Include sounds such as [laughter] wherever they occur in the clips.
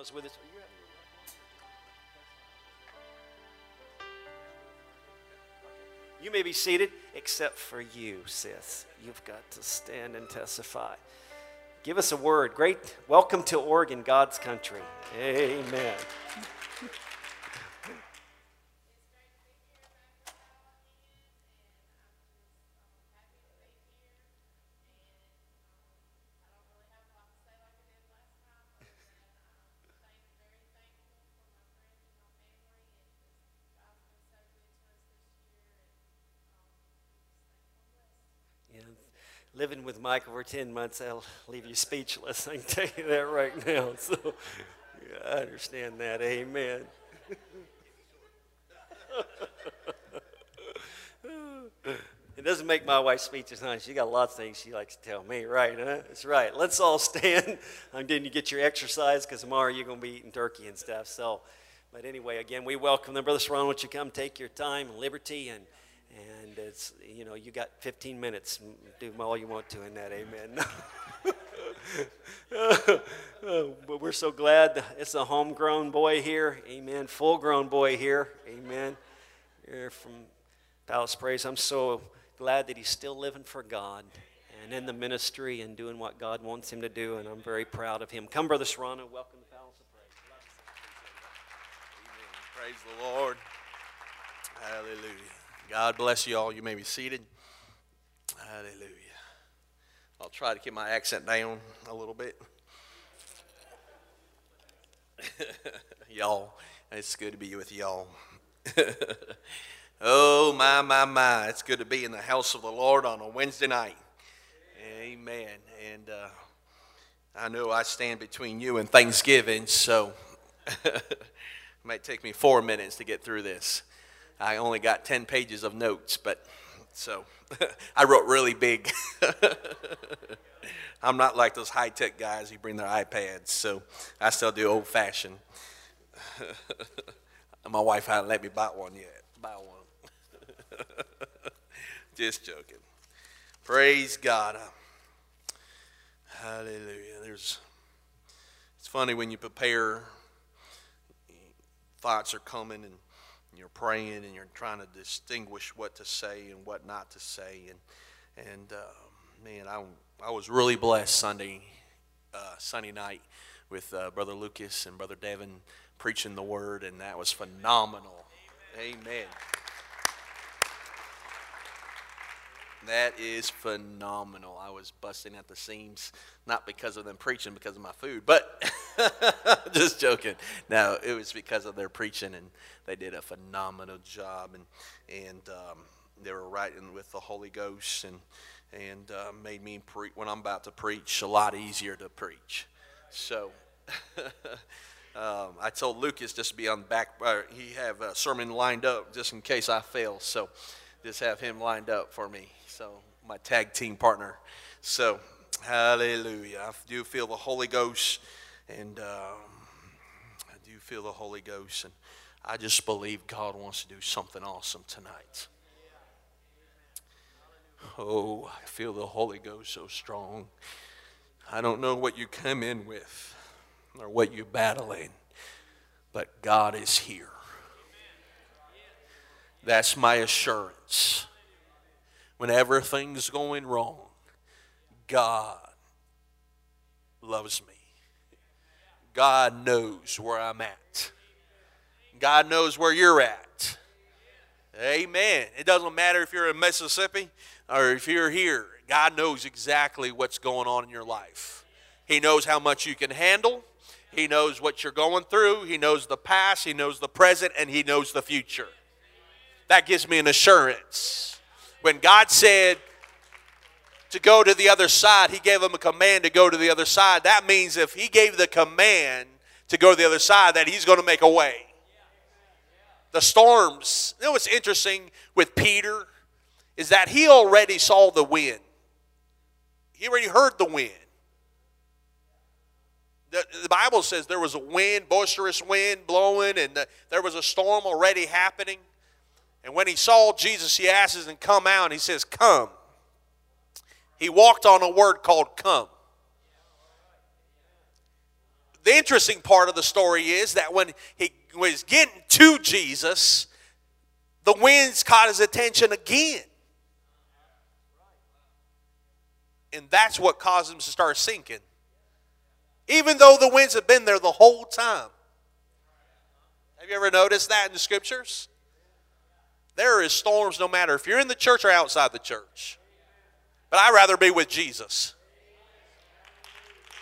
was with us. You may be seated, except for you, sis. You've got to stand and testify. Give us a word. Great. Welcome to Oregon, God's country. Amen. Living with Mike for 10 months, I'll leave you speechless. I can tell you that right now. [laughs] So yeah, I understand that. Amen. [laughs] it doesn't make my wife speechless, huh? She got lots of things she likes to tell me, right? Huh? That's right. Let's all stand. [laughs] I'm getting you get your exercise because tomorrow you're going to be eating turkey and stuff. So, but anyway, again, we welcome them. Brother Serrano, won't you come take your time and liberty and and it's you know you got 15 minutes do all you want to in that amen. [laughs] But we're so glad it's a homegrown boy here amen full grown boy here amen. Here from palace praise i'm so glad that he's still living for god and in the ministry and doing what god wants him to do and i'm very proud of him. Come brother serrano welcome to palace of praise. Praise the lord. Hallelujah God bless you all. You may be seated. Hallelujah. I'll try to keep my accent down a little bit. [laughs] y'all, it's good to be with y'all. [laughs] oh, my, my, my. It's good to be in the house of the Lord on a Wednesday night. Amen. And uh, I know I stand between you and Thanksgiving, so [laughs] it might take me four minutes to get through this. I only got 10 pages of notes, but so [laughs] I wrote really big. [laughs] I'm not like those high tech guys who bring their iPads, so I still do old fashioned. [laughs] My wife hasn't let me buy one yet. Buy one. Just joking. Praise God. Hallelujah. There's. It's funny when you prepare. Thoughts are coming and you're praying and you're trying to distinguish what to say and what not to say. And, and uh, man, I, I was really blessed Sunday, uh, Sunday night with uh, Brother Lucas and Brother Devin preaching the word, and that was phenomenal. Amen. Amen. That is phenomenal. I was busting at the seams, not because of them preaching, because of my food, but [laughs] just joking. No, it was because of their preaching, and they did a phenomenal job, and and um, they were writing with the Holy Ghost, and and uh, made me pre- when I'm about to preach a lot easier to preach. So. [laughs] Um, I told Lucas just to be on the back. Uh, he have a sermon lined up just in case I fail. So just have him lined up for me. So, my tag team partner. So, hallelujah. I do feel the Holy Ghost, and um, I do feel the Holy Ghost, and I just believe God wants to do something awesome tonight. Oh, I feel the Holy Ghost so strong. I don't know what you come in with or what you're battling, but God is here. That's my assurance whenever things going wrong, God loves me. God knows where I'm at. God knows where you're at. Amen. It doesn't matter if you're in Mississippi or if you're here. God knows exactly what's going on in your life. He knows how much you can handle. He knows what you're going through. He knows the past. He knows the present. And He knows the future. That gives me an assurance when God said to go to the other side, He gave them a command to go to the other side. That means if He gave the command to go to the other side, that He's going to make a way. The storms, you know what's interesting with Peter is that he already saw the wind. He already heard the wind. The, the Bible says there was a wind, boisterous wind blowing, and the, there was a storm already happening. And when he saw Jesus, he asks him, Come out. And he says, Come. He walked on a word called come. the interesting part of the story is that when he was getting to Jesus, the winds caught his attention again. And that's what caused him to start sinking. Even though the winds have been there the whole time. Have you ever noticed that in the scriptures? There is storms no matter if you're in the church or outside the church. But I'd rather be with Jesus.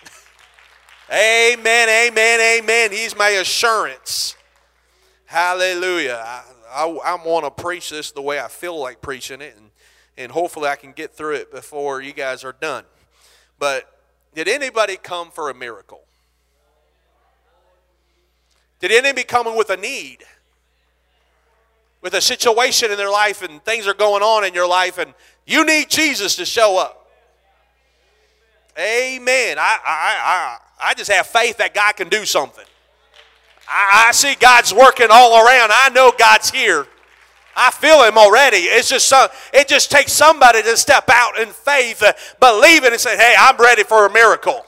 [laughs] amen, amen, amen. He's my assurance. Hallelujah. I, I, I want to preach this the way I feel like preaching it, and, and hopefully I can get through it before you guys are done. But did anybody come for a miracle? Did anybody come with a need? With a situation in their life and things are going on in your life and you need Jesus to show up. Amen. I, I, I, I just have faith that God can do something. I, I see God's working all around. I know God's here. I feel him already. It's just some, it just takes somebody to step out in faith, uh, it, and say, "Hey, I'm ready for a miracle.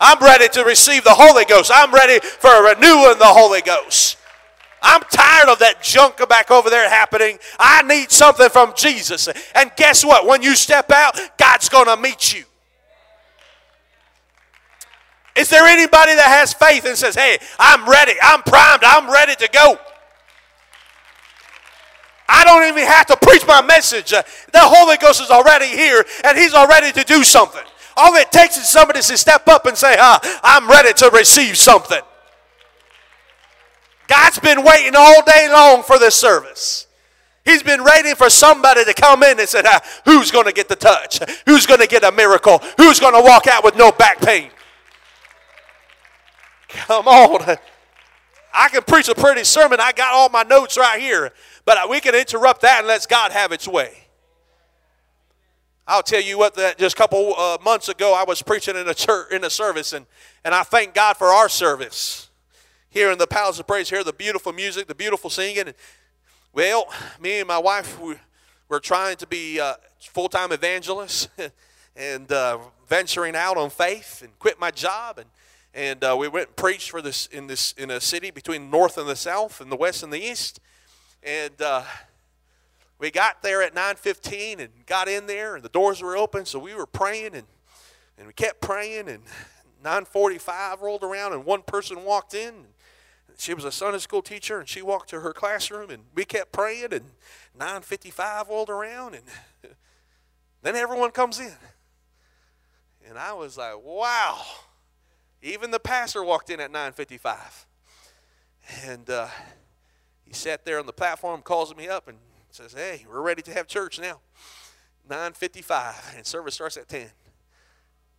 I'm ready to receive the Holy Ghost. I'm ready for a renewal in the Holy Ghost." I'm tired of that junk back over there happening. I need something from Jesus. And guess what? When you step out, God's going to meet you. Is there anybody that has faith and says, hey, I'm ready, I'm primed, I'm ready to go? I don't even have to preach my message. The Holy Ghost is already here and He's already to do something. All it takes is somebody to step up and say, ah, I'm ready to receive something. God's been waiting all day long for this service. He's been waiting for somebody to come in and say, Who's going to get the touch? Who's going to get a miracle? Who's going to walk out with no back pain? Come on. I can preach a pretty sermon. I got all my notes right here. But we can interrupt that and let God have its way. I'll tell you what, that just a couple uh, months ago, I was preaching in a church, in a service, and, and I thank God for our service here in the Palace of Praise. Hear the beautiful music, the beautiful singing. Well, me and my wife, we, we're trying to be uh, full time evangelists [laughs] and uh, venturing out on faith and quit my job and and uh, we went and preached for this in this in a city between north and the south and the west and the east and uh, we got there at 9.15 and got in there and the doors were open so we were praying and, and we kept praying and 9.45 rolled around and one person walked in she was a sunday school teacher and she walked to her classroom and we kept praying and 9.55 rolled around and [laughs] then everyone comes in and i was like wow even the pastor walked in at 9:55, and uh, he sat there on the platform, calls me up, and says, "Hey, we're ready to have church now." 9:55, and service starts at 10.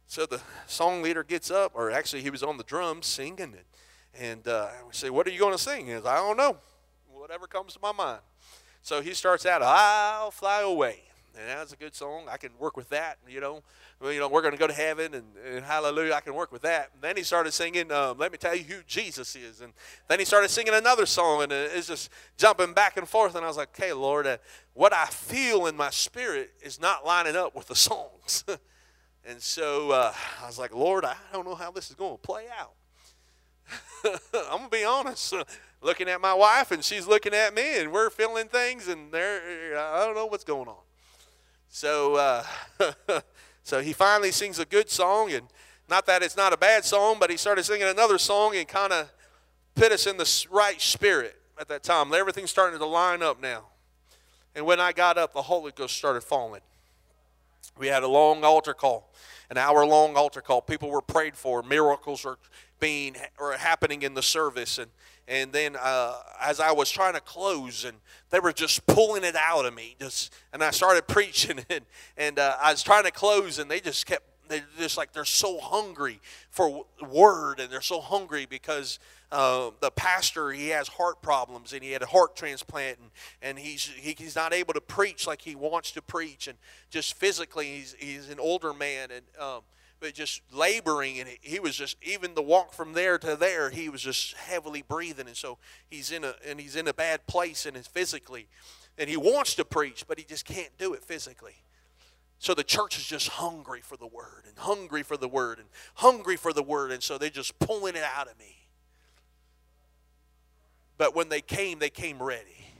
So the song leader gets up, or actually he was on the drums singing, and, and uh, we say, "What are you going to sing?" He "I don't know, whatever comes to my mind." So he starts out, "I'll fly away," and that's a good song. I can work with that, you know well, you know, we're going to go to heaven and, and, hallelujah, I can work with that. And then he started singing, um, Let me tell you who Jesus is. And then he started singing another song, and it's just jumping back and forth. And I was like, Okay, Lord, uh, what I feel in my spirit is not lining up with the songs. [laughs] and so uh, I was like, Lord, I don't know how this is going to play out. [laughs] I'm to be honest. looking at my wife, and she's looking at me, and we're feeling things, and there, I don't know what's going on. So, uh, [laughs] So he finally sings a good song, and not that it's not a bad song, but he started singing another song and kind of put us in the right spirit at that time. Everything's starting to line up now. And when I got up, the Holy Ghost started falling. We had a long altar call, an hour long altar call. People were prayed for. Miracles are being or happening in the service, and and then uh, as I was trying to close, and they were just pulling it out of me, just and I started [laughs] preaching, and and uh, I was trying to close, and they just kept they just like they're so hungry for word, and they're so hungry because uh, the pastor he has heart problems, and he had a heart transplant, and and he's he, he's not able to preach like he wants to preach, and just physically he's he's an older man, and um, but just laboring and he was just even the walk from there to there he was just heavily breathing and so he's in a and he's in a bad place and physically and he wants to preach but he just can't do it physically So the church is just hungry for the word and hungry for the word and hungry for the word. And so they're just pulling it out of me. But when they came, they came ready.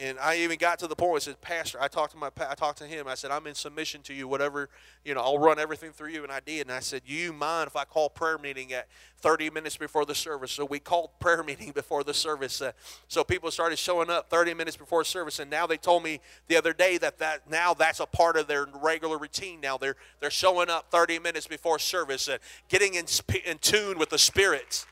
And I even got to the point where I said, Pastor, I talked to my I talked to him. I said, I'm in submission to you, whatever, you know, I'll run everything through you. And I did. And I said, you mind if I call prayer meeting at 30 minutes before the service? So we called [laughs] prayer meeting before the service. Uh, so people started showing up 30 minutes before service. And now they told me the other day that, that now that's a part of their regular routine. Now they're they're showing up 30 minutes before service and getting in, in tune with the spirits.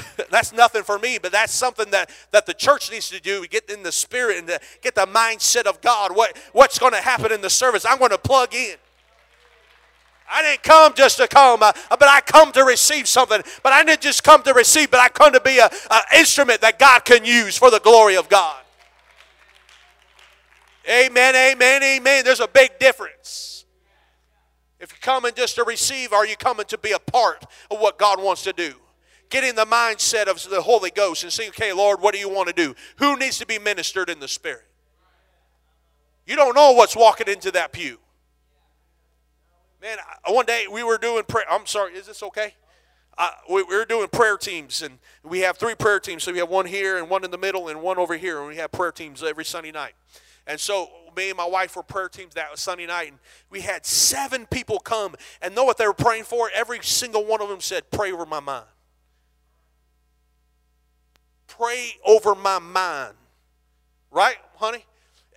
[laughs] that's nothing for me, but that's something that, that the church needs to do. We Get in the spirit and get the mindset of God. What, what's going to happen in the service? I'm going to plug in. I didn't come just to come, uh, but I come to receive something. But I didn't just come to receive, but I come to be an instrument that God can use for the glory of God. Amen, amen, amen. There's a big difference. If you're coming just to receive, are you coming to be a part of what God wants to do? Get in the mindset of the Holy Ghost and say, okay, Lord, what do you want to do? Who needs to be ministered in the Spirit? You don't know what's walking into that pew. Man, one day we were doing prayer. I'm sorry, is this okay? Uh, we, we were doing prayer teams, and we have three prayer teams. So we have one here, and one in the middle, and one over here. And we have prayer teams every Sunday night. And so me and my wife were prayer teams that Sunday night, and we had seven people come and know what they were praying for. Every single one of them said, "Pray over my mind." Pray over my mind. Right, honey?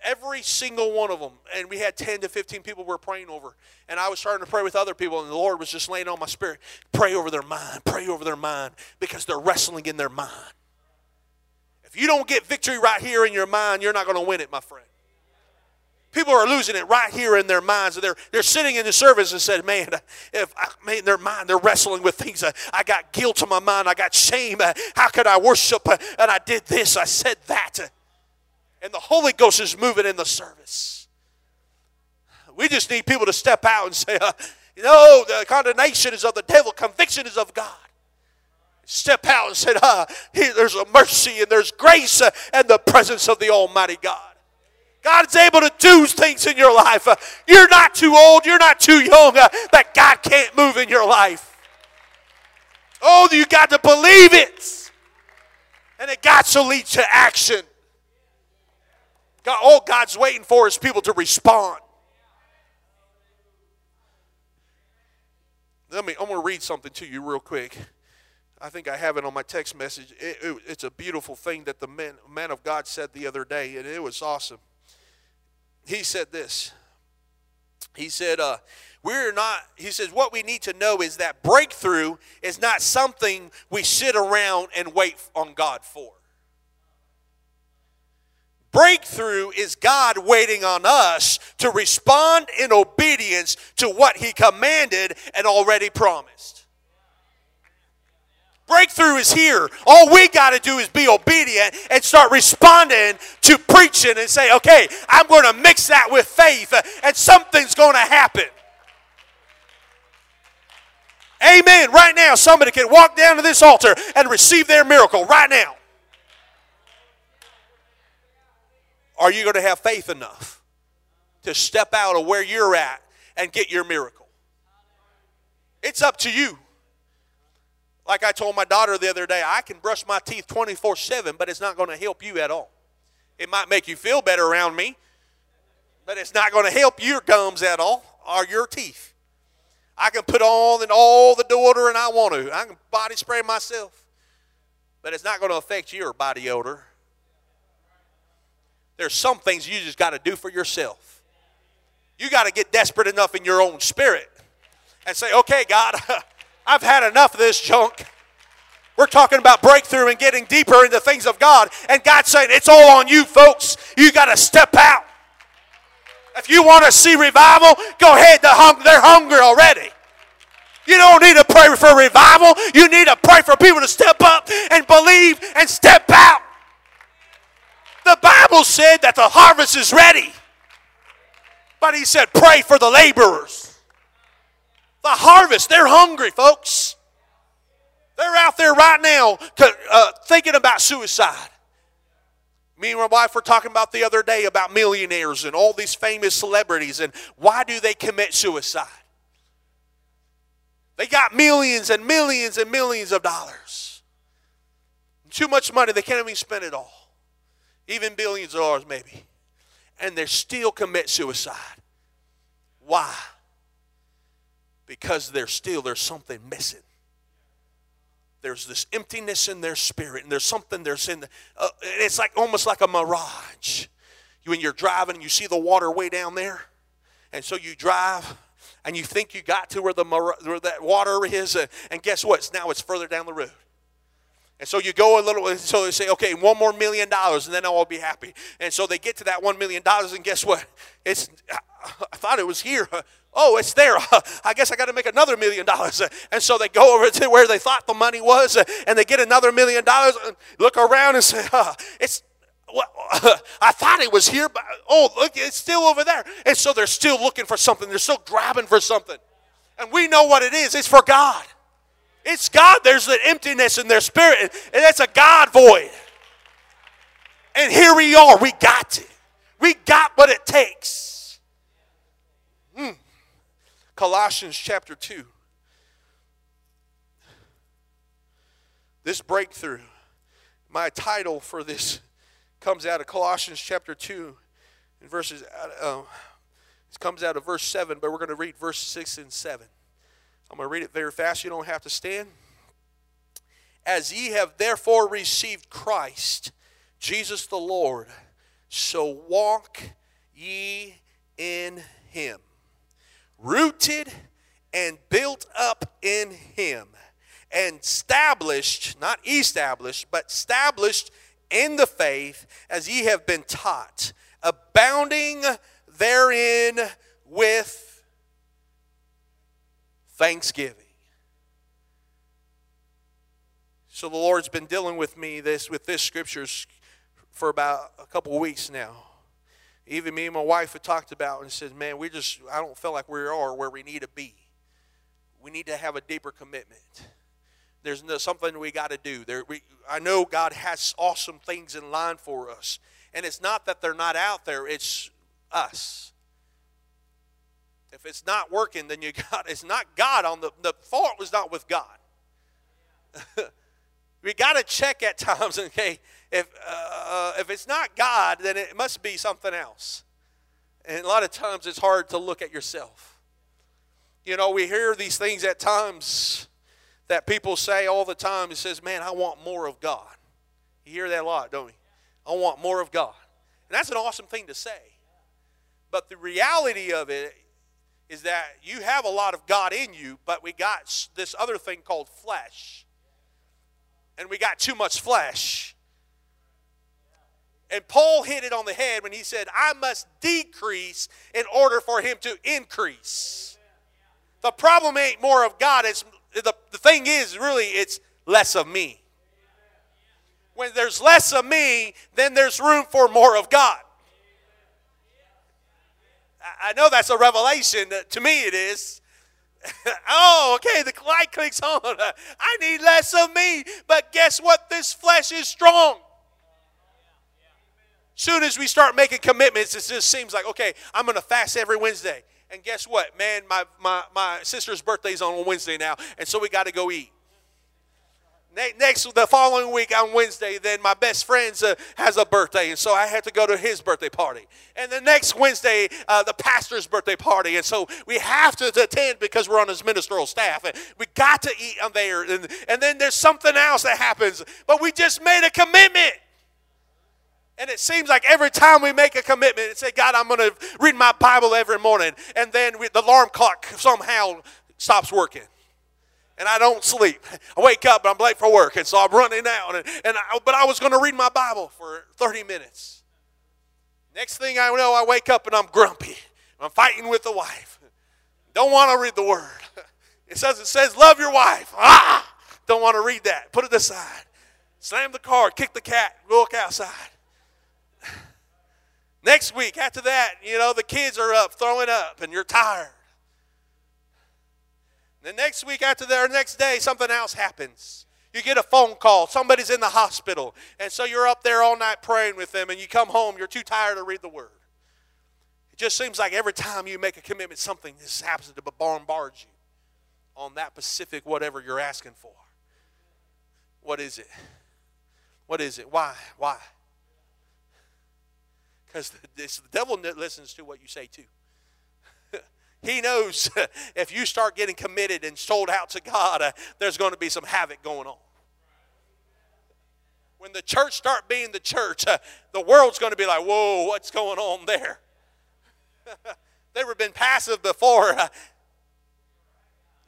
Every single one of them. And we had 10 to 15 people we were praying over. And I was starting to pray with other people, and the Lord was just laying on my spirit. Pray over their mind. Pray over their mind because they're wrestling in their mind. If you don't get victory right here in your mind, you're not going to win it, my friend. People are losing it right here in their minds. They're, they're sitting in the service and said, man, if I, man, their mind, they're wrestling with things. I, got guilt in my mind. I got shame. How could I worship? And I did this. I said that. And the Holy Ghost is moving in the service. We just need people to step out and say, uh, the condemnation is of the devil, conviction is of God step out and said, ah, there's a mercy and there's grace and the presence of the Almighty God. God's able to do things in your life. Uh, you're not too old, you're not too young uh, that God can't move in your life. Oh, you got to believe it. And it got to lead to action. God, all God's waiting for is people to respond. Let me, I'm going to read something to you real quick. I think I have it on my text message. It, it, it's a beautiful thing that the man of God said the other day, and it was awesome he said this. He said, uh, we're not, he says, what we need to know is that breakthrough is not something we sit around and wait on God for. Breakthrough is God waiting on us to respond in obedience to what He commanded and already promised. Breakthrough is here. All we got to do is be obedient and start responding to preaching and say, okay, I'm going to mix that with faith uh, and something's going to happen. Amen. Right now, somebody can walk down to this altar and receive their miracle right now. Are you going to have faith enough to step out of where you're at and get your miracle? It's up to you. Like I told my daughter the other day, I can brush my teeth 24 7, but it's not going to help you at all. It might make you feel better around me, but it's not going to help your gums at all or your teeth. I can put on all the deodorant I want to. I can body spray myself, but it's not going to affect your body odor. There's some things you just got to do for yourself. You got to get desperate enough in your own spirit and say, okay, God, [laughs] I've had enough of this junk. We're talking about breakthrough and getting deeper into things of God. And God's saying, it's all on you, folks. You got to step out. If you want to see revival, go ahead. They're, hung- they're hungry already. You don't need to pray for revival. You need to pray for people to step up and believe and step out. The Bible said that the harvest is ready. But he said, pray for the laborers. The harvest, they're hungry, folks. They're out there right now uh, thinking about suicide. Me and my wife were talking about the other day about millionaires and all these famous celebrities and why do they commit suicide? They got millions and millions and millions of dollars. Too much money, they can't even spend it all. Even billions of dollars, maybe. And they still commit suicide. Why? Because there's still there's something missing. There's this emptiness in their spirit, and there's something there's in. The, uh, it's like almost like a mirage. you, When you're driving and you see the water way down there, and so you drive and you think you got to where the where that water is, and guess what? Now it's further down the road. And so you go a little, so they say, okay, one more million dollars, and then I'll be happy. And so they get to that one million dollars, and guess what? It's, I thought it was here. Oh, it's there. [laughs] I guess I got to make another million dollars. [laughs] And so they go over to where they thought the money was, [laughs] and they get another million dollars, and look around and say, oh, it's, well, I thought it was here, but oh, look, it's still over there. And so they're still looking for something. They're still grabbing for something. And we know what it is. It's for God. It's God. There's an emptiness in their spirit, and that's a God void. And here we are. We got it. We got what it takes. Hmm. Colossians chapter 2. This breakthrough, my title for this comes out of Colossians chapter 2 and verses, uh, it comes out of verse 7, but we're going to read verse 6 and 7. I'm going to read it very fast. You don't have to stand. As ye have therefore received Christ, Jesus the Lord, so walk ye in him, rooted and built up in him, and established, not established, but established in the faith as ye have been taught, abounding therein with thanksgiving. So the Lord's been dealing with me this with this scriptures for about a couple weeks now. Even me and my wife have talked about and said, "Man, we just I don't feel like we are where we need to be. We need to have a deeper commitment." There's no, something we got to do. There, we, I know God has awesome things in line for us, and it's not that they're not out there. It's us. If it's not working, then you [laughs] got it's not God on the the fault was not with God. [laughs] we got to check at times. [laughs] Okay, if uh, if it's not God, then it must be something else. And a lot of times it's hard to look at yourself. You know, we hear these things at times that people say all the time. It says, Man, I want more of God. You hear that a lot, don't you? I want more of God. And that's an awesome thing to say. But the reality of it is that you have a lot of God in you, but we got this other thing called flesh. And we got too much flesh. And Paul hit it on the head when he said, I must decrease in order for him to increase. The problem ain't more of God, it's the, the thing is, really, it's less of me. When there's less of me, then there's room for more of God. I know that's a revelation. Uh, to me, it is. [laughs] oh, okay, the light clicks on. [laughs] I need less of me. But guess what? This flesh is strong. Soon as we start making commitments, it just seems like, okay, I'm going to fast every Wednesday. And guess what? Man, my, my, my sister's birthday's on Wednesday now, and so we got to go eat. Next, the following week on Wednesday, then my best friend uh, has a birthday, and so I had to go to his birthday party. And the next Wednesday, uh, the pastor's birthday party, and so we have to, to, attend because we're on his ministerial staff. And we got to eat on there, and, and then there's something else that happens, but we just made a commitment. And it seems like every time we make a commitment and say, God, I'm going to read my Bible every morning, and then we, the alarm clock somehow stops working. And I don't sleep. I wake up, I'm late for work, and so I'm running out. And, and I, but I was going to read my Bible for 30 minutes. Next thing I know, I wake up and I'm grumpy. I'm fighting with the wife. Don't want to read the word. [laughs] It says it says love your wife. Ah! Don't want to read that. Put it aside. Slam the car, kick the cat, walk outside. Next week, after that, you know, the kids are up throwing up and you're tired. The next week after that, or next day, something else happens. You get a phone call, somebody's in the hospital, and so you're up there all night praying with them, and you come home, you're too tired to read the Word. It just seems like every time you make a commitment, something just happens to bombard you on that specific whatever you're asking for. What is it? What is it? Why? Why? Because the, devil listens to what you say too. [laughs] he knows [laughs] if you start getting committed and sold out to God, uh, there's going to be some havoc going on. When the church start being the church, uh, the world's going to be like, "Whoa, what's going on there?" [laughs] They've been passive before.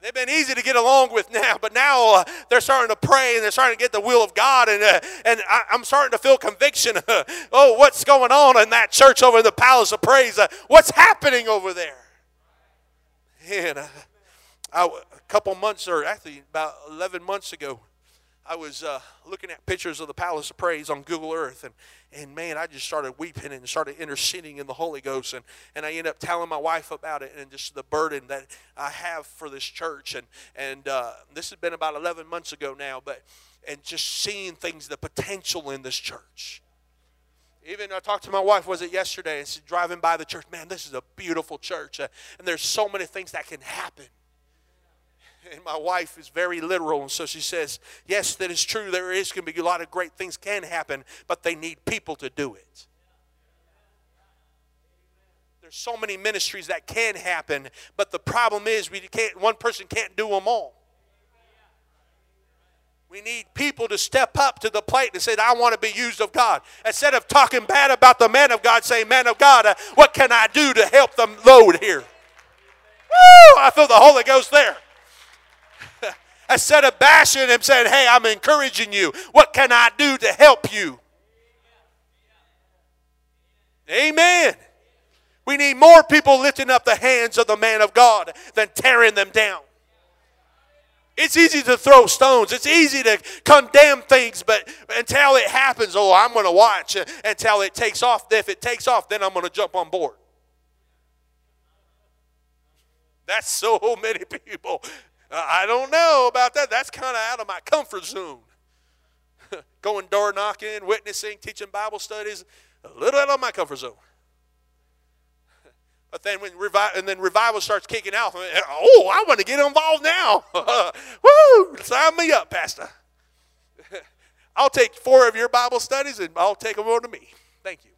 They've been easy to get along with now, but now uh, they're starting to pray and they're starting to get the will of God, and uh, and I, am starting to feel conviction. [laughs] oh, what's going on in that church over in the Palace of Praise? Uh, what's happening over there? And I, a couple months, or actually about 11 months ago, I was uh, looking at pictures of the Palace of Praise on Google Earth, and, and man, I just started weeping and started interceding in the Holy Ghost. And, and I ended up telling my wife about it and just the burden that I have for this church. And, and uh, this has been about 11 months ago now, but and just seeing things, the potential in this church. Even I talked to my wife, was it yesterday? And she's driving by the church. Man, this is a beautiful church. Uh, and there's so many things that can happen and my wife is very literal and so she says yes that is true there is going to be a lot of great things can happen but they need people to do it there's so many ministries that can happen but the problem is we can't one person can't do them all we need people to step up to the plate and say, I want to be used of God. Instead of talking bad about the man of God, say, Man of God, uh, what can I do to help the load here? Woo! I feel the Holy Ghost there. Instead of bashing him, saying, Hey, I'm encouraging you. What can I do to help you? Amen. We need more people lifting up the hands of the man of God than tearing them down. It's easy to throw stones. It's easy to condemn things, but until it happens, oh, I'm going to watch until it takes off. If it takes off, then I'm going to jump on board. That's so many people Uh, I don't know about that. That's kind of out of my comfort zone. [laughs] Going door knocking, witnessing, teaching Bible studies, a little out of my comfort zone. [laughs] But then when revi- and then revival starts kicking out, oh, I want to get involved now. [laughs] Woo! Sign me up, Pastor. I'll take four of your Bible studies and I'll take them over to me. Thank you.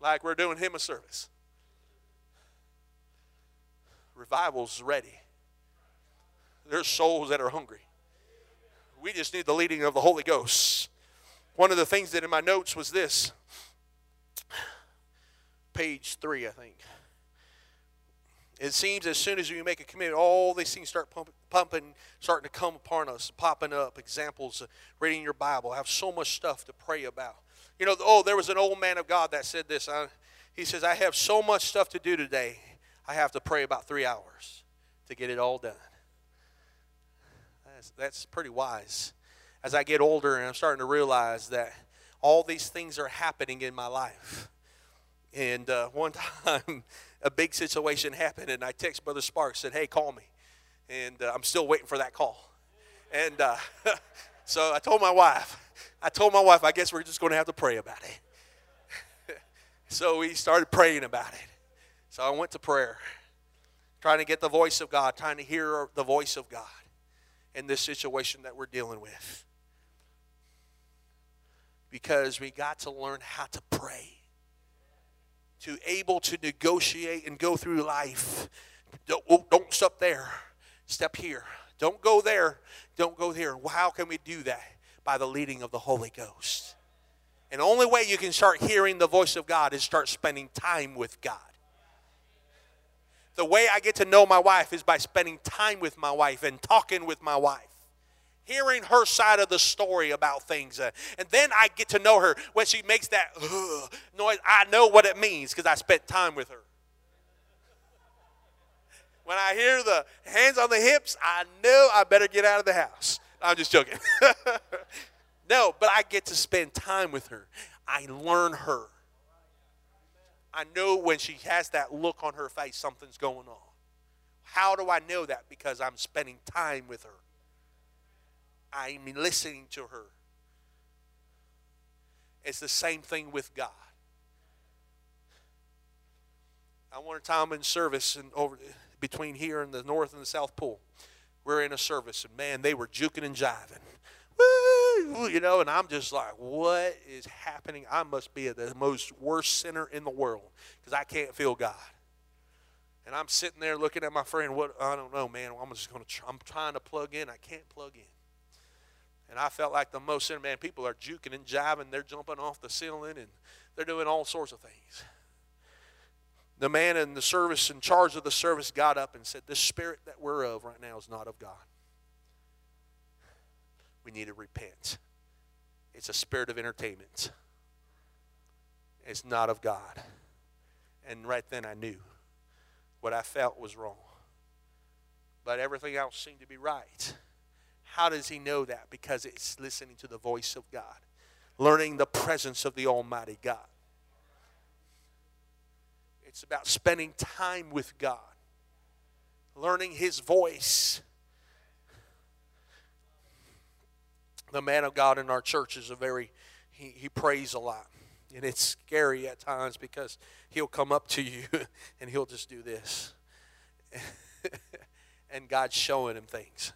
like we're doing him a service. Revival's ready. There's souls that are hungry. We just need the leading of the Holy Ghost. One of the things that in my notes was this page three, I think. It seems as soon as we make a commitment, all these things start pumping, pumping, starting to come upon us, popping up. Examples, reading your Bible. I have so much stuff to pray about. You know, oh, there was an old man of God that said this. I, he says, I have so much stuff to do today, I have to pray about three hours to get it all done. That's, pretty wise. As I get older and I'm starting to realize that all these things are happening in my life. And uh, [laughs] one time, a big situation happened, and I text Brother Sparks, said, Hey, call me. And uh, I'm still waiting for that call. And uh, [laughs] so I told my wife, I told my wife, I guess we're just going to have to pray about it. [laughs] so we started praying about it. So I went to prayer, trying to get the voice of God, trying to hear the voice of God in this situation that we're dealing with. Because we got to learn how to pray. To able to negotiate and go through life. Don't, don't stop there. Step here. Don't go there. Don't go here. how can we do that? By the leading of the Holy Ghost. And the only way you can start hearing the voice of God is start spending time with God. The way I get to know my wife is by spending time with my wife and talking with my wife. Hearing her side of the story about things. Uh, and then I get to know her when she makes that noise. I know what it means because I spent time with her. When I hear the hands on the hips, I know I better get out of the house. I'm just joking. [laughs] no, but I get to spend time with her. I learn her. I know when she has that look on her face, something's going on. How do I know that? Because I'm spending time with her. I'm listening to her. It's the same thing with God. I one time in service and over between here and the north and the south pole. We're in a service and man, they were juking and jiving. Woo! [laughs] You know, and I'm just like, what is happening? I must be the most worst sinner in the world because I can't feel God. And I'm sitting there looking at my friend. What I don't know, man. I'm just going to. I'm trying to plug in. I can't plug in. And I felt like the most sinner man. People are juking and jiving. They're jumping off the ceiling and they're doing all sorts of things. The man in the service, in charge of the service, got up and said, "This spirit that we're of right now is not of God. We need to repent. It's a spirit of entertainment. It's not of God." And right then I knew what I felt was wrong. But everything else seemed to be right. How does he know that? Because it's listening to the voice of God, learning the presence of the Almighty God. It's about spending time with God, learning His voice. The man of God in our church is a very, he, he prays a lot. And it's scary at times because he'll come up to you [laughs] and he'll just do this. [laughs] and God's showing him things.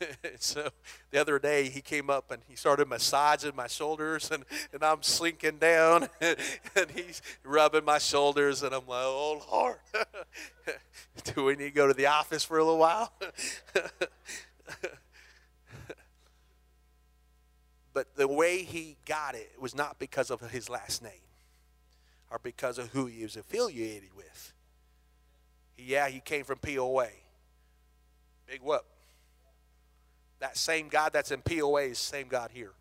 [laughs] so the other day he came up and he started massaging my shoulders and, and I'm slinking down and, and he's rubbing my shoulders and I'm like, oh Lord, do we need to go to the office for a little while? But the way he got it was not because of his last name or because of who he was affiliated with. Yeah, he came from POA. Big whoop. That same God that's in POA is same God here.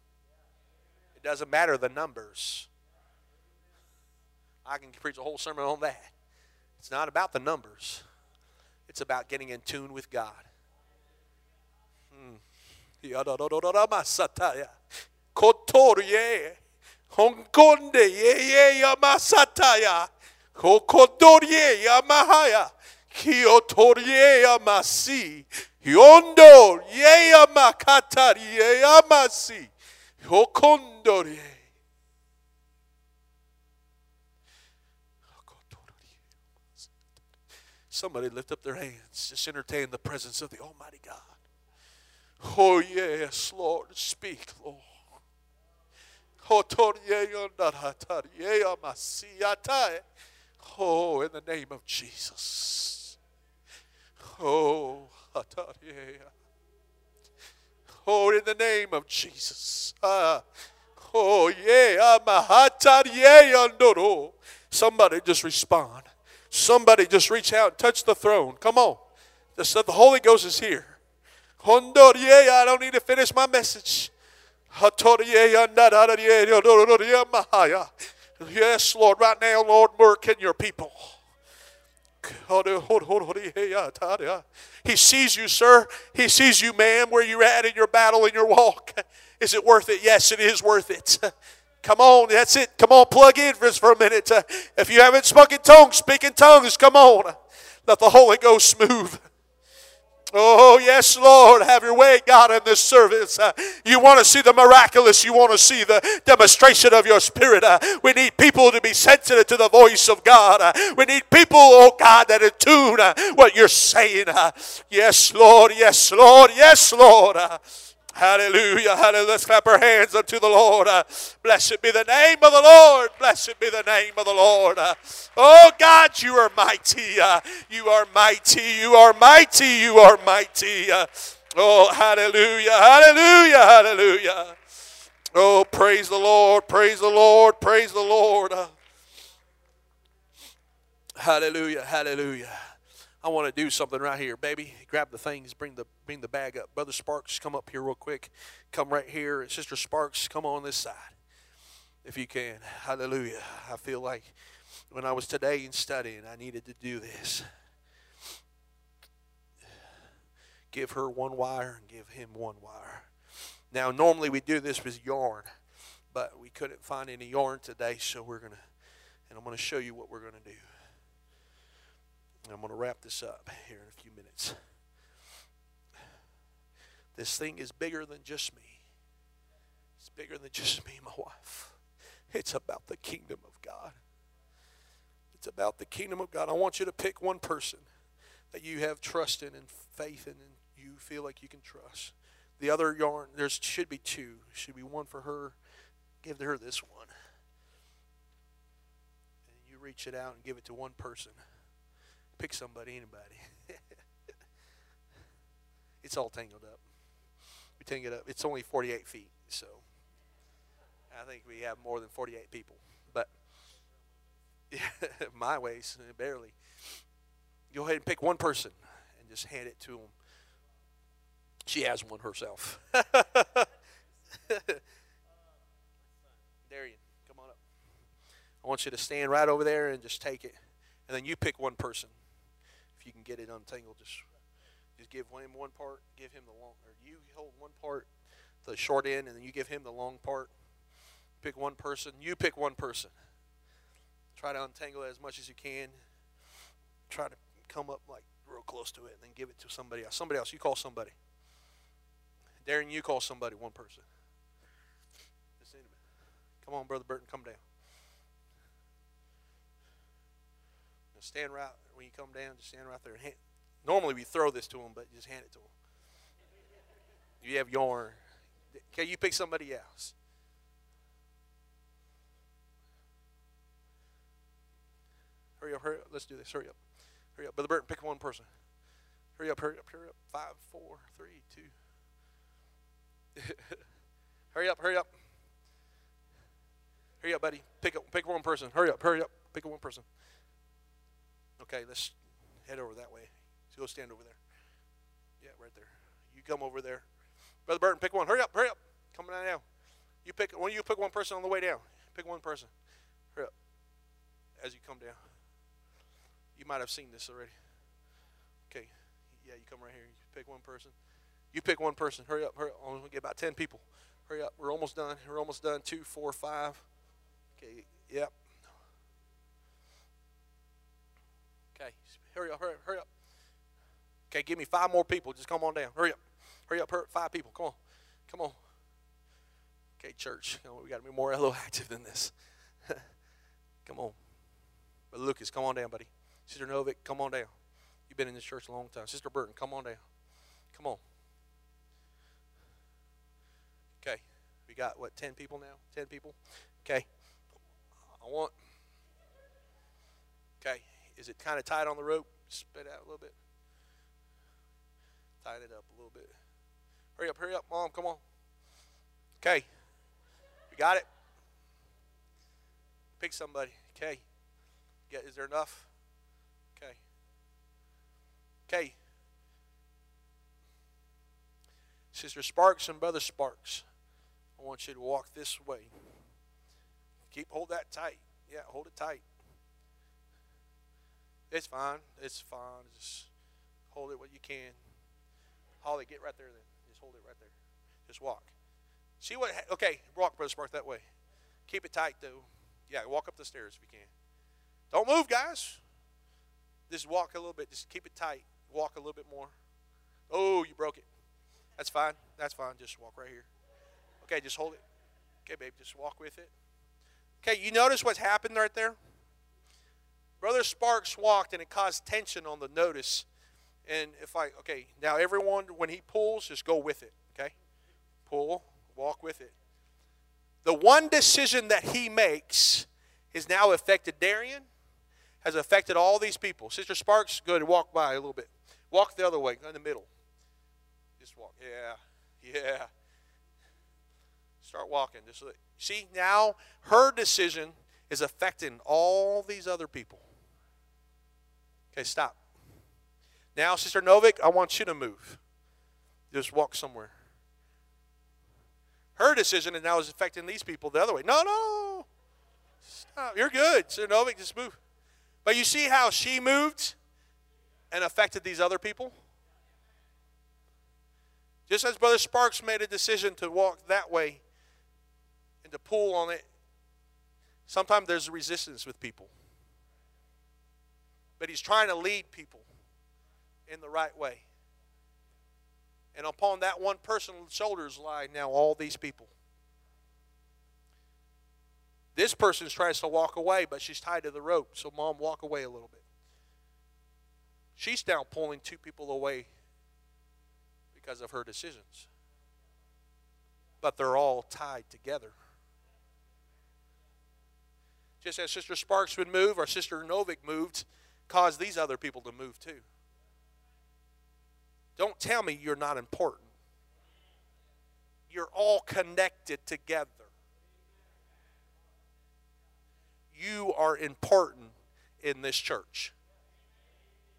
It doesn't matter the numbers. I can preach a whole sermon on that. It's not about the numbers, it's about getting in tune with God. Hmm. Kotorye, Hongkonde, ye yamasataya, Kokodorye yamahaya, Kiotorye yamasi, Yondo yeya makatari yeya masi. Hokondore. Somebody lift up their hands. Just entertain the presence of the Almighty God. Oh, yes, Lord. Speak, Lord. Oh, in the name of Jesus. Oh, Oh, in the name of Jesus. Ah. Oh, yeah. Somebody just respond. Somebody just reach out and touch the throne. Come on. Just the Holy Ghost is here. I don't need to finish my message. Yes, Lord. Right now, Lord, work in your people. He sees you, sir. He sees you, ma'am, where you're at in your battle, in your walk. Is it worth it? Yes, it is worth it. Come on, that's it. Come on, plug in for for a minute. If you haven't spoken tongues, speak in tongues. Come on. Let the Holy Ghost move. Oh, yes, Lord, have your way, God, in this service. Uh, you want to see the miraculous. You want to see the demonstration of your spirit. Uh, we need people to be sensitive to the voice of God. Uh, we need people, oh God, that are tune uh, what you're saying. Uh, yes, Lord, yes, Lord, yes, Lord. Hallelujah. Hallelujah. Let's clap our hands unto the Lord. Uh, blessed be the name of the Lord. Blessed be the name of the Lord. Uh, oh God, you are mighty. Uh, you are mighty. You are mighty. You are mighty. Uh, oh, hallelujah. Hallelujah. Hallelujah. Oh, praise the Lord. Praise the Lord. Praise the Lord. Uh, hallelujah. Hallelujah. I want to do something right here, baby. Grab the things, bring the bring the bag up. Brother Sparks, come up here real quick. Come right here. Sister Sparks, come on this side. If you can. Hallelujah. I feel like when I was today in studying, I needed to do this. Give her one wire and give him one wire. Now, normally we do this with yarn, but we couldn't find any yarn today, so we're going to, and I'm going to show you what we're going to do. I'm going to wrap this up here in a few minutes. This thing is bigger than just me. It's bigger than just me and my wife. It's about the kingdom of God. It's about the kingdom of God. I want you to pick one person that you have trust in and faith in and you feel like you can trust. The other yarn, there should be two. Should be one for her. Give her this one. And you reach it out and give it to one person. Pick somebody, anybody. [laughs] it's all tangled up. We tangle it up. It's only 48 feet, so I think we have more than 48 people. But [laughs] my ways, eh, barely. Go ahead and pick one person and just hand it to them. She has one herself. [laughs] Darian, come on up. I want you to stand right over there and just take it. And then you pick one person. If you can get it untangled, just just give him one part, give him the long, or you hold one part, the short end, and then you give him the long part. Pick one person. You pick one person. Try to untangle it as much as you can. Try to come up like real close to it, and then give it to somebody else. Somebody else. You call somebody. Darren, you call somebody, one person. Come on, Brother Burton, come down. Now stand right when you come down. Just stand right there and hand. Normally we throw this to them, but just hand it to them. You have yarn. Okay, you pick somebody else. Hurry up, hurry up. Let's do this. Hurry up. Hurry up. Brother Burton, pick one person. Hurry up, hurry up, hurry up. Five, four, three, two. [laughs] hurry up, hurry up. Hurry up, buddy. Pick up, pick one person. Hurry up, hurry up. Pick one person. Okay, let's head over that way. So go stand over there. Yeah, right there. You come over there. Brother Burton, pick one. Hurry up, hurry up. Come on down. You pick one. You pick one person on the way down. Pick one person. Hurry up. As you come down. You might have seen this already. Okay. Yeah, you come right here. You pick one person. You pick one person. Hurry up. Hurry up. To get about 10 people. Hurry up. We're almost done. We're almost done. Two, four, five. Okay. Yep. Okay. Hurry up. Hurry up. Hurry up. Okay. Give me five more people. Just come on down. Hurry up. Hurry up. Hurry up. Five people. Come on. Come on. Okay, church. We got to be more [laughs] little active than this. [laughs] come on. But Lucas, come on down, buddy. Sister Novick, come on down. You've been in this church a long time. Sister Burton, come on down. Come on. Okay. We got, what, 10 people now? 10 people? Okay. I want. Okay. Is it kind of tight on the rope? Spit out a little bit. Tighten it up a little bit. Hurry up, hurry up, Mom. Come on. Okay. You got it. Pick somebody. Okay. Get, is there enough? Okay. Okay. Sister Sparks and Brother Sparks, I want you to walk this way. Keep hold that tight. Yeah, hold it tight. It's fine. It's fine. Just hold it what you can. Holly, get right there then. Just hold it right there. Just walk. See what? Okay, walk, Brother Spark, that way. Keep it tight though. Yeah, walk up the stairs if you can. Don't move, guys. Just walk a little bit. Just keep it tight. Walk a little bit more. Oh, you broke it. That's fine. That's fine. Just walk right here. Okay, just hold it. Okay, babe, just walk with it. Okay, you notice what's happened right there? Brother Sparks walked and it caused tension on the notice. And if I, okay, now everyone, when he pulls, just go with it, okay? Pull, walk with it. The one decision that he makes has now affected Darian, has affected all these people. Sister Sparks, go ahead and walk by a little bit. Walk the other way, in the middle. Just walk. Yeah, yeah. Start walking. Just see now her decision is affecting all these other people. Okay, stop. Now, Sister Novik, I want you to move. Just walk somewhere. Her decision and now is affecting these people the other way. No, no. Stop. You're good. Sister Novik, just move. But you see how she moved and affected these other people? Just as Brother Sparks made a decision to walk that way and to pull on it, sometimes there's resistance with people. But he's trying to lead people in the right way. And upon that one person's shoulders lie now all these people. This person tries to walk away, but she's tied to the rope. So, mom, walk away a little bit. She's now pulling two people away because of her decisions. But they're all tied together. Just as Sister Sparks would move, or Sister Novick moved, caused these other people to move too. Don't tell me you're not important. You're all connected together. You are important in this church.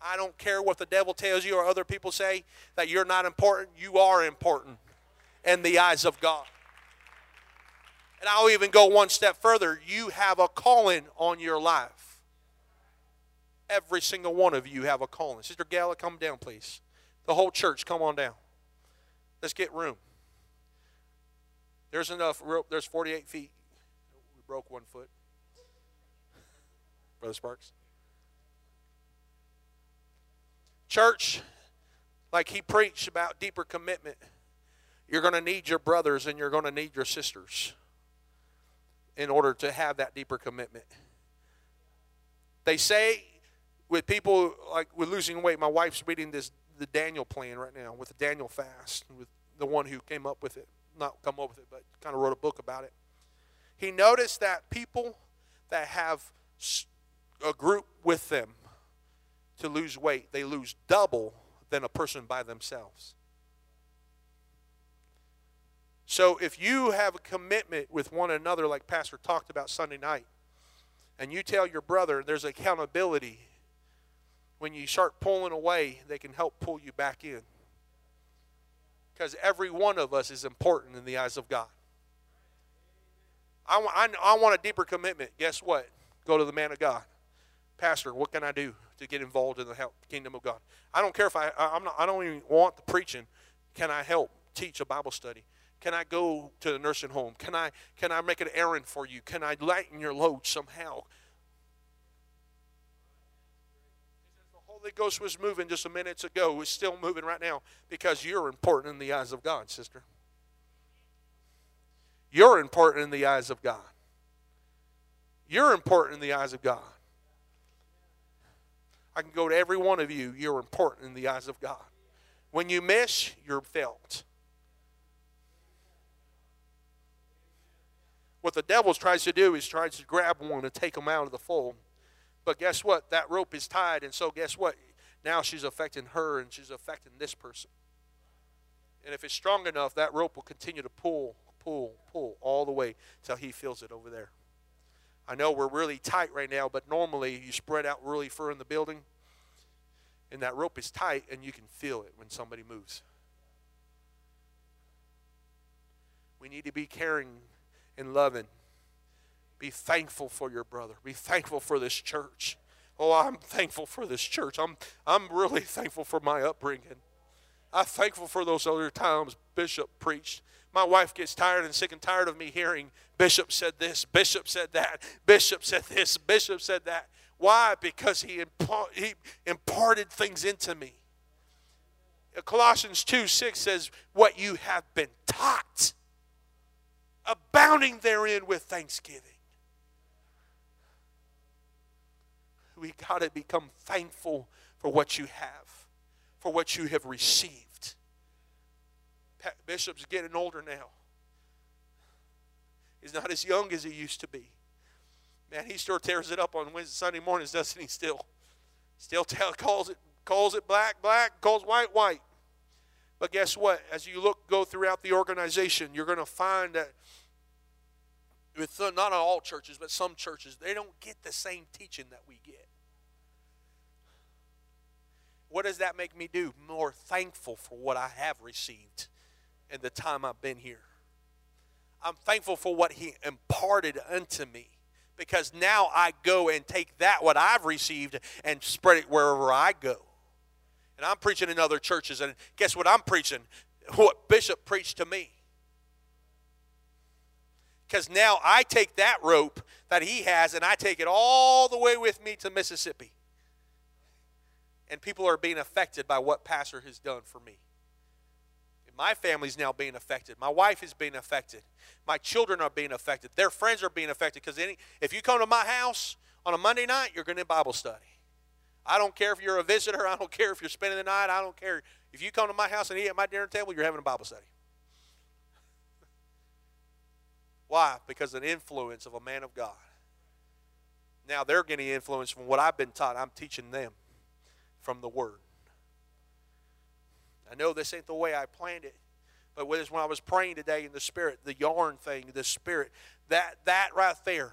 I don't care what the devil tells you or other people say that you're not important. You are important in the eyes of God. And I'll even go one step further. You have a calling on your life. Every single one of you have a calling. Sister Gala, come down, please. The whole church, come on down. Let's get room. There's enough rope. There's 48 feet. We broke one foot. Brother Sparks. Church, like he preached about deeper commitment, you're going to need your brothers and you're going to need your sisters in order to have that deeper commitment. They say with people like with losing weight, my wife's reading this the Daniel plan right now with the Daniel fast with the one who came up with it, not come up with it, but kind of wrote a book about it. He noticed that people that have a group with them to lose weight, they lose double than a person by themselves. So if you have a commitment with one another, like Pastor talked about Sunday night, and you tell your brother there's accountability, when you start pulling away, they can help pull you back in. Because every one of us is important in the eyes of God. I, I, I want a deeper commitment. Guess what? Go to the man of God. Pastor, what can I do to get involved in the help, kingdom of God? I don't care if I I'm not I don't even want the preaching. Can I help teach a Bible study? Can I go to the nursing home? Can I can I make an errand for you? Can I lighten your load somehow? Holy Ghost was moving just a minutes ago, is still moving right now because you're important in the eyes of God, sister. You're important in the eyes of God. You're important in the eyes of God. I can go to every one of you. You're important in the eyes of God. When you miss, you're felt. What the devil tries to do is tries to grab one and take them out of the fold. But guess what? That rope is tied, and so guess what? Now she's affecting her and she's affecting this person. And if it's strong enough, that rope will continue to pull, pull, pull all the way till he feels it over there. I know we're really tight right now, but normally you spread out really far in the building, and that rope is tight, and you can feel it when somebody moves. We need to be caring and loving. Be thankful for your brother. Be thankful for this church. Oh, I'm thankful for this church. I'm, I'm really [laughs] thankful for my upbringing. I'm thankful for those other times Bishop preached my wife gets tired and sick and tired of me hearing Bishop said this, Bishop said that, Bishop said this, Bishop said that. Why? Because he, he imparted things into me. Colossians 2 6 says, What you have been taught, abounding therein with thanksgiving. We got to become thankful for what you have, for what you have received. Bishop's getting older now. He's not as young as he used to be. Man, he still tears it up on Wednesday, Sunday mornings, doesn't he? Still, still tell, calls it calls it black, black, calls white, white. But guess what? As you look go throughout the organization, you're going to find that with not all churches, but some churches, they don't get the same teaching that we get. What does that make me do? More thankful for what I have received in the time I've been here. I'm thankful for what He imparted unto me because now I go and take that, what I've received, and spread it wherever I go. And I'm preaching in other churches, and guess what I'm preaching? What Bishop preached to me. Because now I take that rope that he has and I take it all the way with me to Mississippi. And people are being affected by what Pastor has done for me. My family's now being affected. My wife is being affected. My children are being affected. Their friends are being affected because if you come to my house on a Monday night, you're going to Bible study. I don't care if you're a visitor. [laughs] I don't care if you're spending the night. I don't care. If you come to my house and eat at my dinner table, you're having a Bible study. [laughs] Why? Because of the influence of a man of God. Now they're getting influence from what I've been taught. I'm teaching them from the Word. I know this ain't the way I planned it, but when I was praying today in the Spirit, the yarn thing, the Spirit, that, that right there,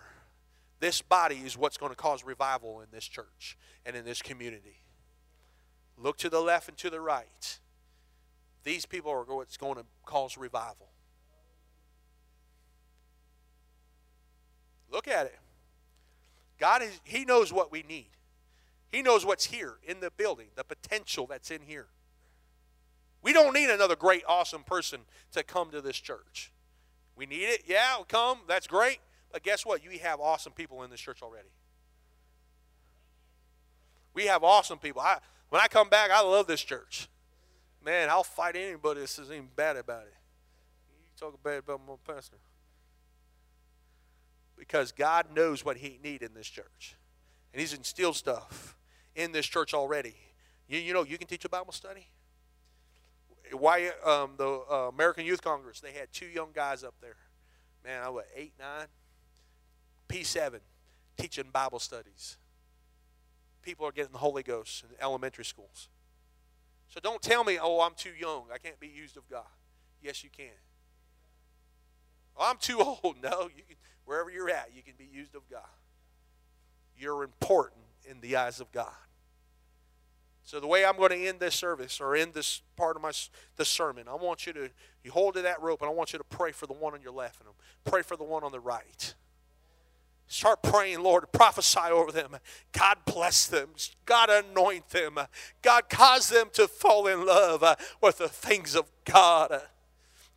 this body is what's going to cause revival in this church and in this community. Look to the left and to the right. These people are what's going to cause revival. Look at it. God is He knows what we need. He knows what's here in the building, the potential that's in here. We don't need another great, awesome person to come to this church. We need it, yeah, come, that's great. But guess what? You have awesome people in this church already. We have awesome people. I, when I come back, I love this church. Man, I'll fight anybody that says anything bad about it. You talk bad about my pastor. Because God knows what He need in this church. And He's instilled stuff in this church already. You, you know, you can teach a Bible study. Why um, the uh, American Youth Congress? They had two young guys up there. Man, I was eight, nine. P7, teaching Bible studies. People are getting the Holy Ghost in elementary schools. So don't tell me, oh, I'm too young. I can't be used of God. Yes, you can. Oh, I'm too [laughs] old. No, you can, wherever you're at, you can be used of God. You're important in the eyes of God. So the way I'm going to end this service or end this part of my the sermon, I want you to you hold to that rope and I want you to pray for the one on your left and pray for the one on the right. Start praying, Lord, prophesy over them. God bless them. God anoint them. God cause them to fall in love with the things of God.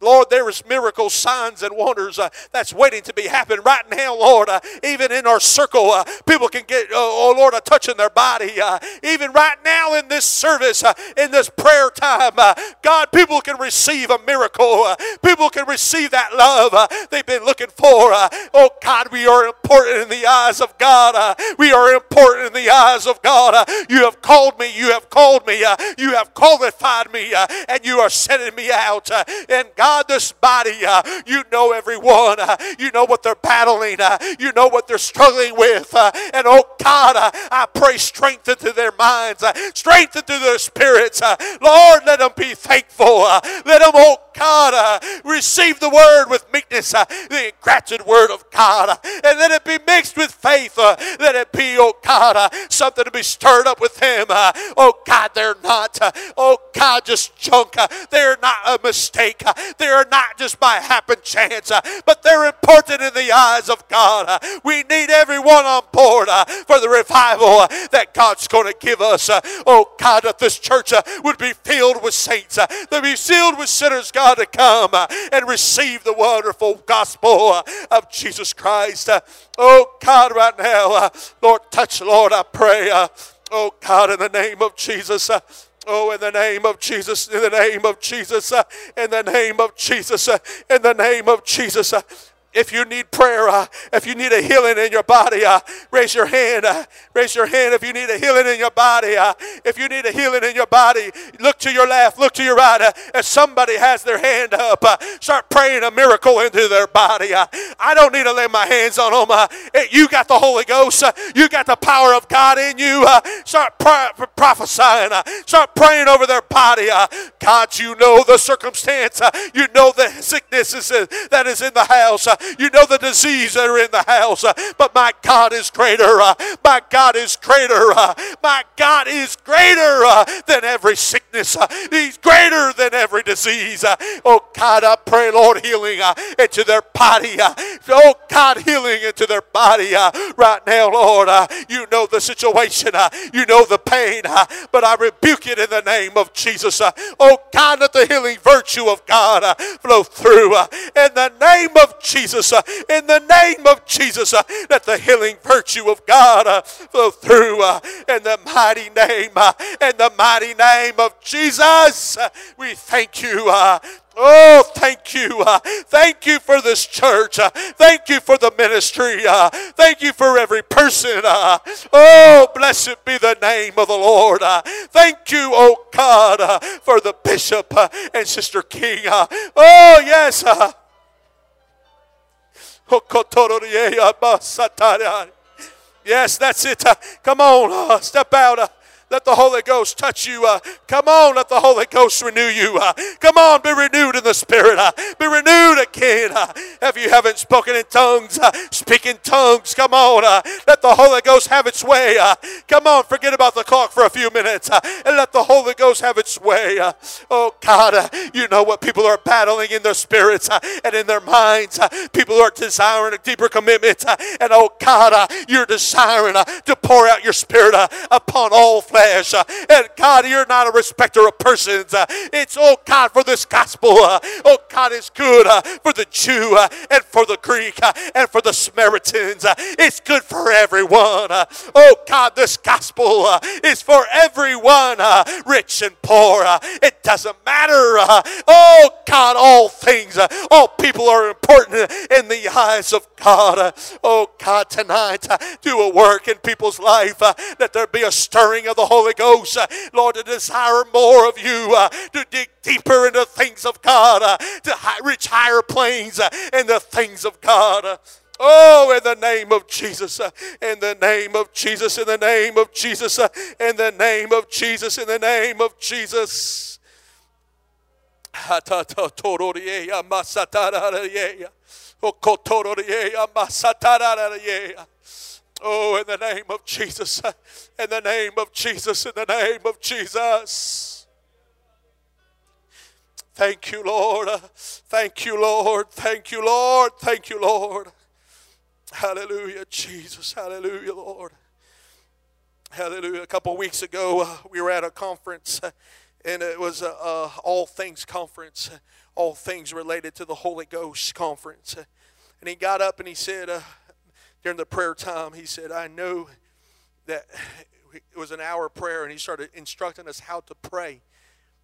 Lord, there is miracles, signs, and wonders uh, that's waiting to be happening right now, Lord. Uh, even in our circle, uh, people can get, oh, oh Lord, a touch in their body. Uh, even right now in this service, uh, in this prayer time, uh, God, people can receive a miracle. people can receive that love they've been looking for. oh, God, we are important in the eyes of God. we are important in the eyes of God. you have called me. You have called me. you have qualified me. and you are sending me out. and God, This body, uh, you know everyone. Uh, you know what they're battling. Uh, you know what they're struggling with. And oh God, I pray strength into their minds, strength into their spirits. Lord, let them be thankful. let them, oh God, uh, receive the word with meekness, uh, the engrafted word of God. Uh, and let it be mixed with faith. let it be, oh God, something to be stirred up with Him. oh God, they're not, oh God, just junk. they're not a mistake. They are not just by happen chance, uh, but they're important in the eyes of God. Uh, we need everyone on board uh, for the revival that God's going to give us. Oh God, that this church would be filled with saints, that be filled with sinners, God, to come uh, and receive the wonderful gospel uh, of Jesus Christ. Uh, oh God, right now, Lord, touch, Lord, I pray. Oh God, in the name of Jesus. Oh, in the name of Jesus, in the name of Jesus, uh, in the name of Jesus, uh, in the name of Jesus. If you need prayer, uh, if you need a healing in your body, uh, raise your hand. Uh, raise your hand if you need a healing in your body. Uh, if you need a healing in your body, look to your left, look to your right. Uh, if somebody has their hand up, uh, start praying a miracle into their body. I don't need to lay my hands on them. you got the Holy Ghost. you got the power of God in you. start pro- prophesying. start praying over their body. God, you know the circumstance. you know the sickness that is in the house. You know the disease that are in the house. Uh, but my God is greater. Uh, my God is greater. Uh, my God is greater than every sickness. He's greater than every disease. Oh God, I pray, Lord, healing into their body. Oh God, healing into their body right now, Lord. You know the situation. You know the pain. But I rebuke it in the name of Jesus. Oh God, let the healing virtue of God flow through. In the name of Jesus. Jesus, uh, in the name of Jesus, uh, let the healing virtue of God uh, flow through in the mighty name, in the mighty name of Jesus. We thank you. Oh, thank you. Uh, thank you for this church. Uh, thank you for the ministry. Uh, thank you for every person. Oh, blessed be the name of the Lord. Thank you, oh God, for the bishop and Sister King. Oh, yes. Uh, Yes, that's it. Uh, come on, uh, step out. Uh, let the Holy Ghost touch you. Uh, come on, let the Holy Ghost renew you. Uh, come on, be renewed in the Spirit. Uh, be renewed again. Uh, if you haven't spoken in tongues, uh, speak in tongues. Come on, uh, let the Holy Ghost have its way. Uh, come on, forget about the clock for a few minutes uh, and let the Holy Ghost have its way. Uh, oh, God, uh, you know what people are battling in their spirits uh, and in their minds. Uh, people are desiring a deeper commitment. Uh, and oh, God, uh, you're desiring uh, to pour out your Spirit uh, upon all flesh flesh. Uh, and God, you're not a respecter of persons. Uh, it's, oh God, for this gospel. Uh, oh God, it's good uh, for the Jew uh, and for the Greek uh, and for the Samaritans. It's good for everyone. Oh God, this gospel is for everyone, rich and poor. It doesn't matter. Oh God, all things, all people are important in the eyes of God. Oh God, tonight, do a work in people's life that there be a stirring of the Holy Ghost, uh, Lord, to desire more of you, uh, to dig deeper into things of God, uh, to reach higher planes in the things of God. Oh, in the name of Jesus, in the name of Jesus, in the name of Jesus, in the name of Jesus, in the name of Jesus. Oh, in the name of Jesus. In the name of Jesus. In the name of Jesus. Thank you, Lord. Thank you, Lord. Thank you, Lord. Thank you, Lord. Hallelujah, Jesus. Hallelujah, Lord. Hallelujah. A couple weeks ago, uh, we were at a conference, uh, and it was a, all things conference, uh, all things related to the Holy Ghost conference. and he got up and he said, uh, during the prayer time, he said, I know that it was an hour prayer, and he started instructing us how to pray.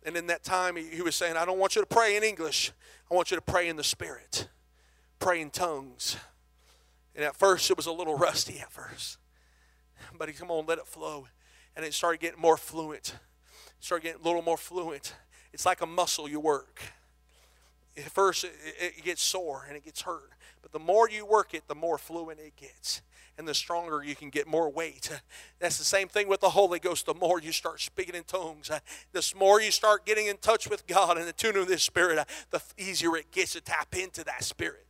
And in that time, he, he was saying, I don't want you to pray in English. I want you to pray in the Spirit, pray in tongues. And at first, it was a little rusty at first. But he, come on, let it flow. And it started getting more fluent. It started getting a little more fluent. It's like a muscle you work. At first, it, gets sore and it gets hurt. But the more you work it, the more fluent it gets. And the stronger you can get more weight. [laughs] That's the same thing with the Holy Ghost. The more you start speaking in tongues, the more you start getting in touch with God and the tune of this Spirit, the easier it gets to tap into that Spirit.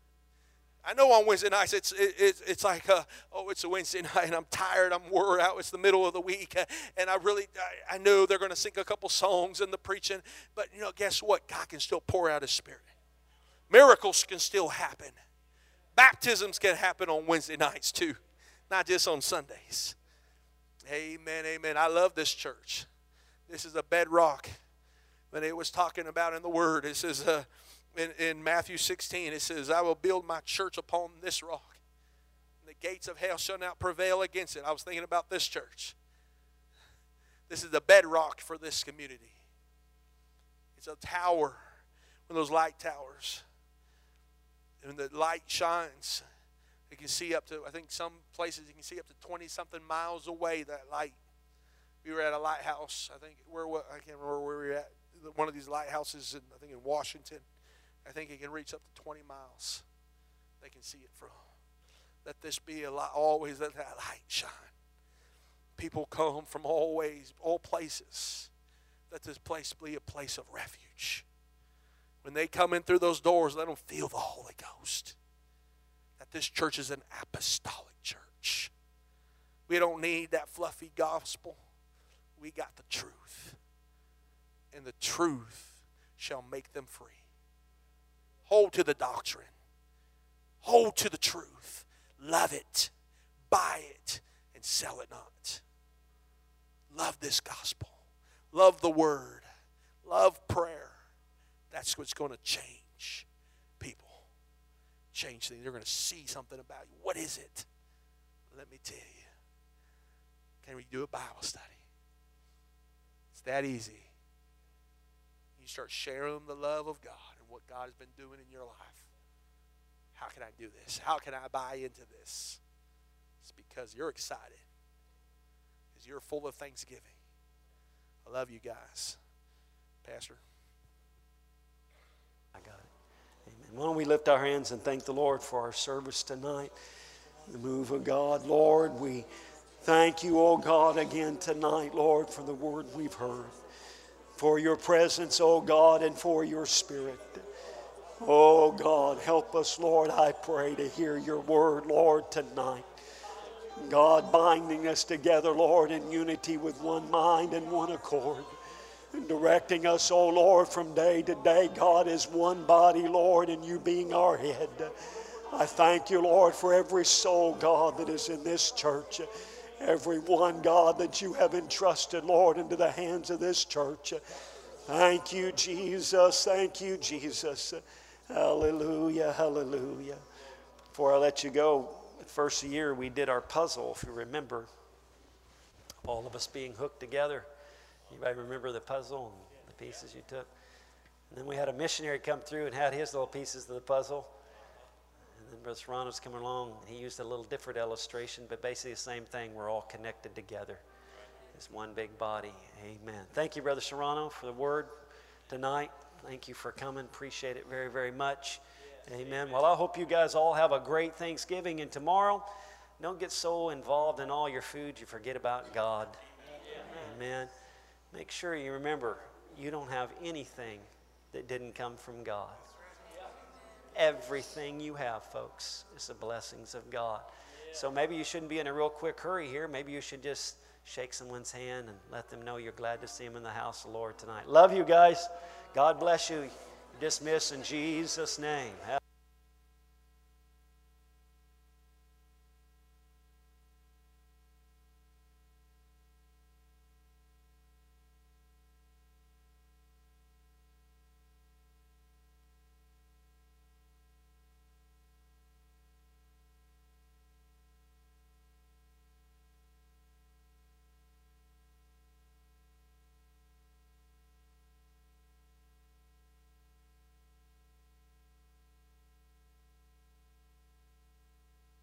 I know on Wednesday nights it's it, it, it's like uh, oh it's a Wednesday [laughs] night and I'm tired I'm wore out it's the middle of the week uh, and I really I, I know they're going to sing a couple songs in the preaching but you know guess what God can still pour out His Spirit miracles can still happen Baptisms can happen on Wednesday nights too, not just on Sundays. Amen, amen. I love this church. This is a bedrock. When it was talking about in the Word, it says uh, in, in Matthew 16, it says, I will build my church upon this rock. And the gates of hell shall not prevail against it. I was thinking about this church. This is the bedrock for this community. It's a tower, one of those light towers and the light shines. You can see up to, I think some places you can see up to 20 something miles away that light. We were at a lighthouse, I think, where, I can't remember where we were at. One of these lighthouses, in, I think in Washington. I think it can reach up to 20 miles. They can see it from. Let this be a light, always let that light shine. People come from all ways, all places. Let this place be a place of refuge. When they come in through those doors, let them feel the Holy Ghost. That this church is an apostolic church. We don't need that fluffy gospel. We got the truth. And the truth shall make them free. Hold to the doctrine. Hold to the truth. Love it. Buy it. And sell it not. Love this gospel. Love the word. Love prayer. That's what's going to change people. change things. They're going to see something about you. What is it? Let me tell you. Can we do a Bible study? It's that easy. You start sharing the love of God and what God has been doing in your life. How can I do this? How can I buy into this? It's because you're excited. Because you're full of thanksgiving. I love you guys. Pastor. I got Amen. Why don't we lift our hands and thank the Lord for our service tonight? The move of God. Lord, we thank you, oh God, again tonight, Lord, for the word we've heard, for your presence, oh God, and for your spirit. Oh God, help us, Lord, I pray, to hear your word, Lord, tonight. God, binding us together, Lord, in unity with one mind and one accord. And directing us, oh Lord, from day to day, God, is one body, Lord, and you being our head. I thank you, Lord, for every soul, God, that is in this church. Every one, God, that you have entrusted, Lord, into the hands of this church. Thank you, Jesus. Thank you, Jesus. Hallelujah, hallelujah. Before I let you go, the first year we did our puzzle, if you remember, all of us being hooked together. Anybody remember the puzzle and the pieces you took? And then we had a missionary come through and had his little pieces of the puzzle. And then Brother Serrano's coming along. He used a little different illustration, but basically the same thing. We're all connected together It's one big body. Amen. Thank you, Brother Serrano, for the word tonight. Thank you for coming. Appreciate it very, very much. Amen. Well, I hope you guys all have a great Thanksgiving. And tomorrow, don't get so involved in all your food you forget about God. Amen. Make sure you remember you don't have anything that didn't come from God. Everything you have, folks, is the blessings of God. So maybe you shouldn't be in a real quick hurry here. Maybe you should just shake someone's hand and let them know you're glad to see them in the house of the Lord tonight. Love you guys. God bless you. Dismiss in Jesus' name.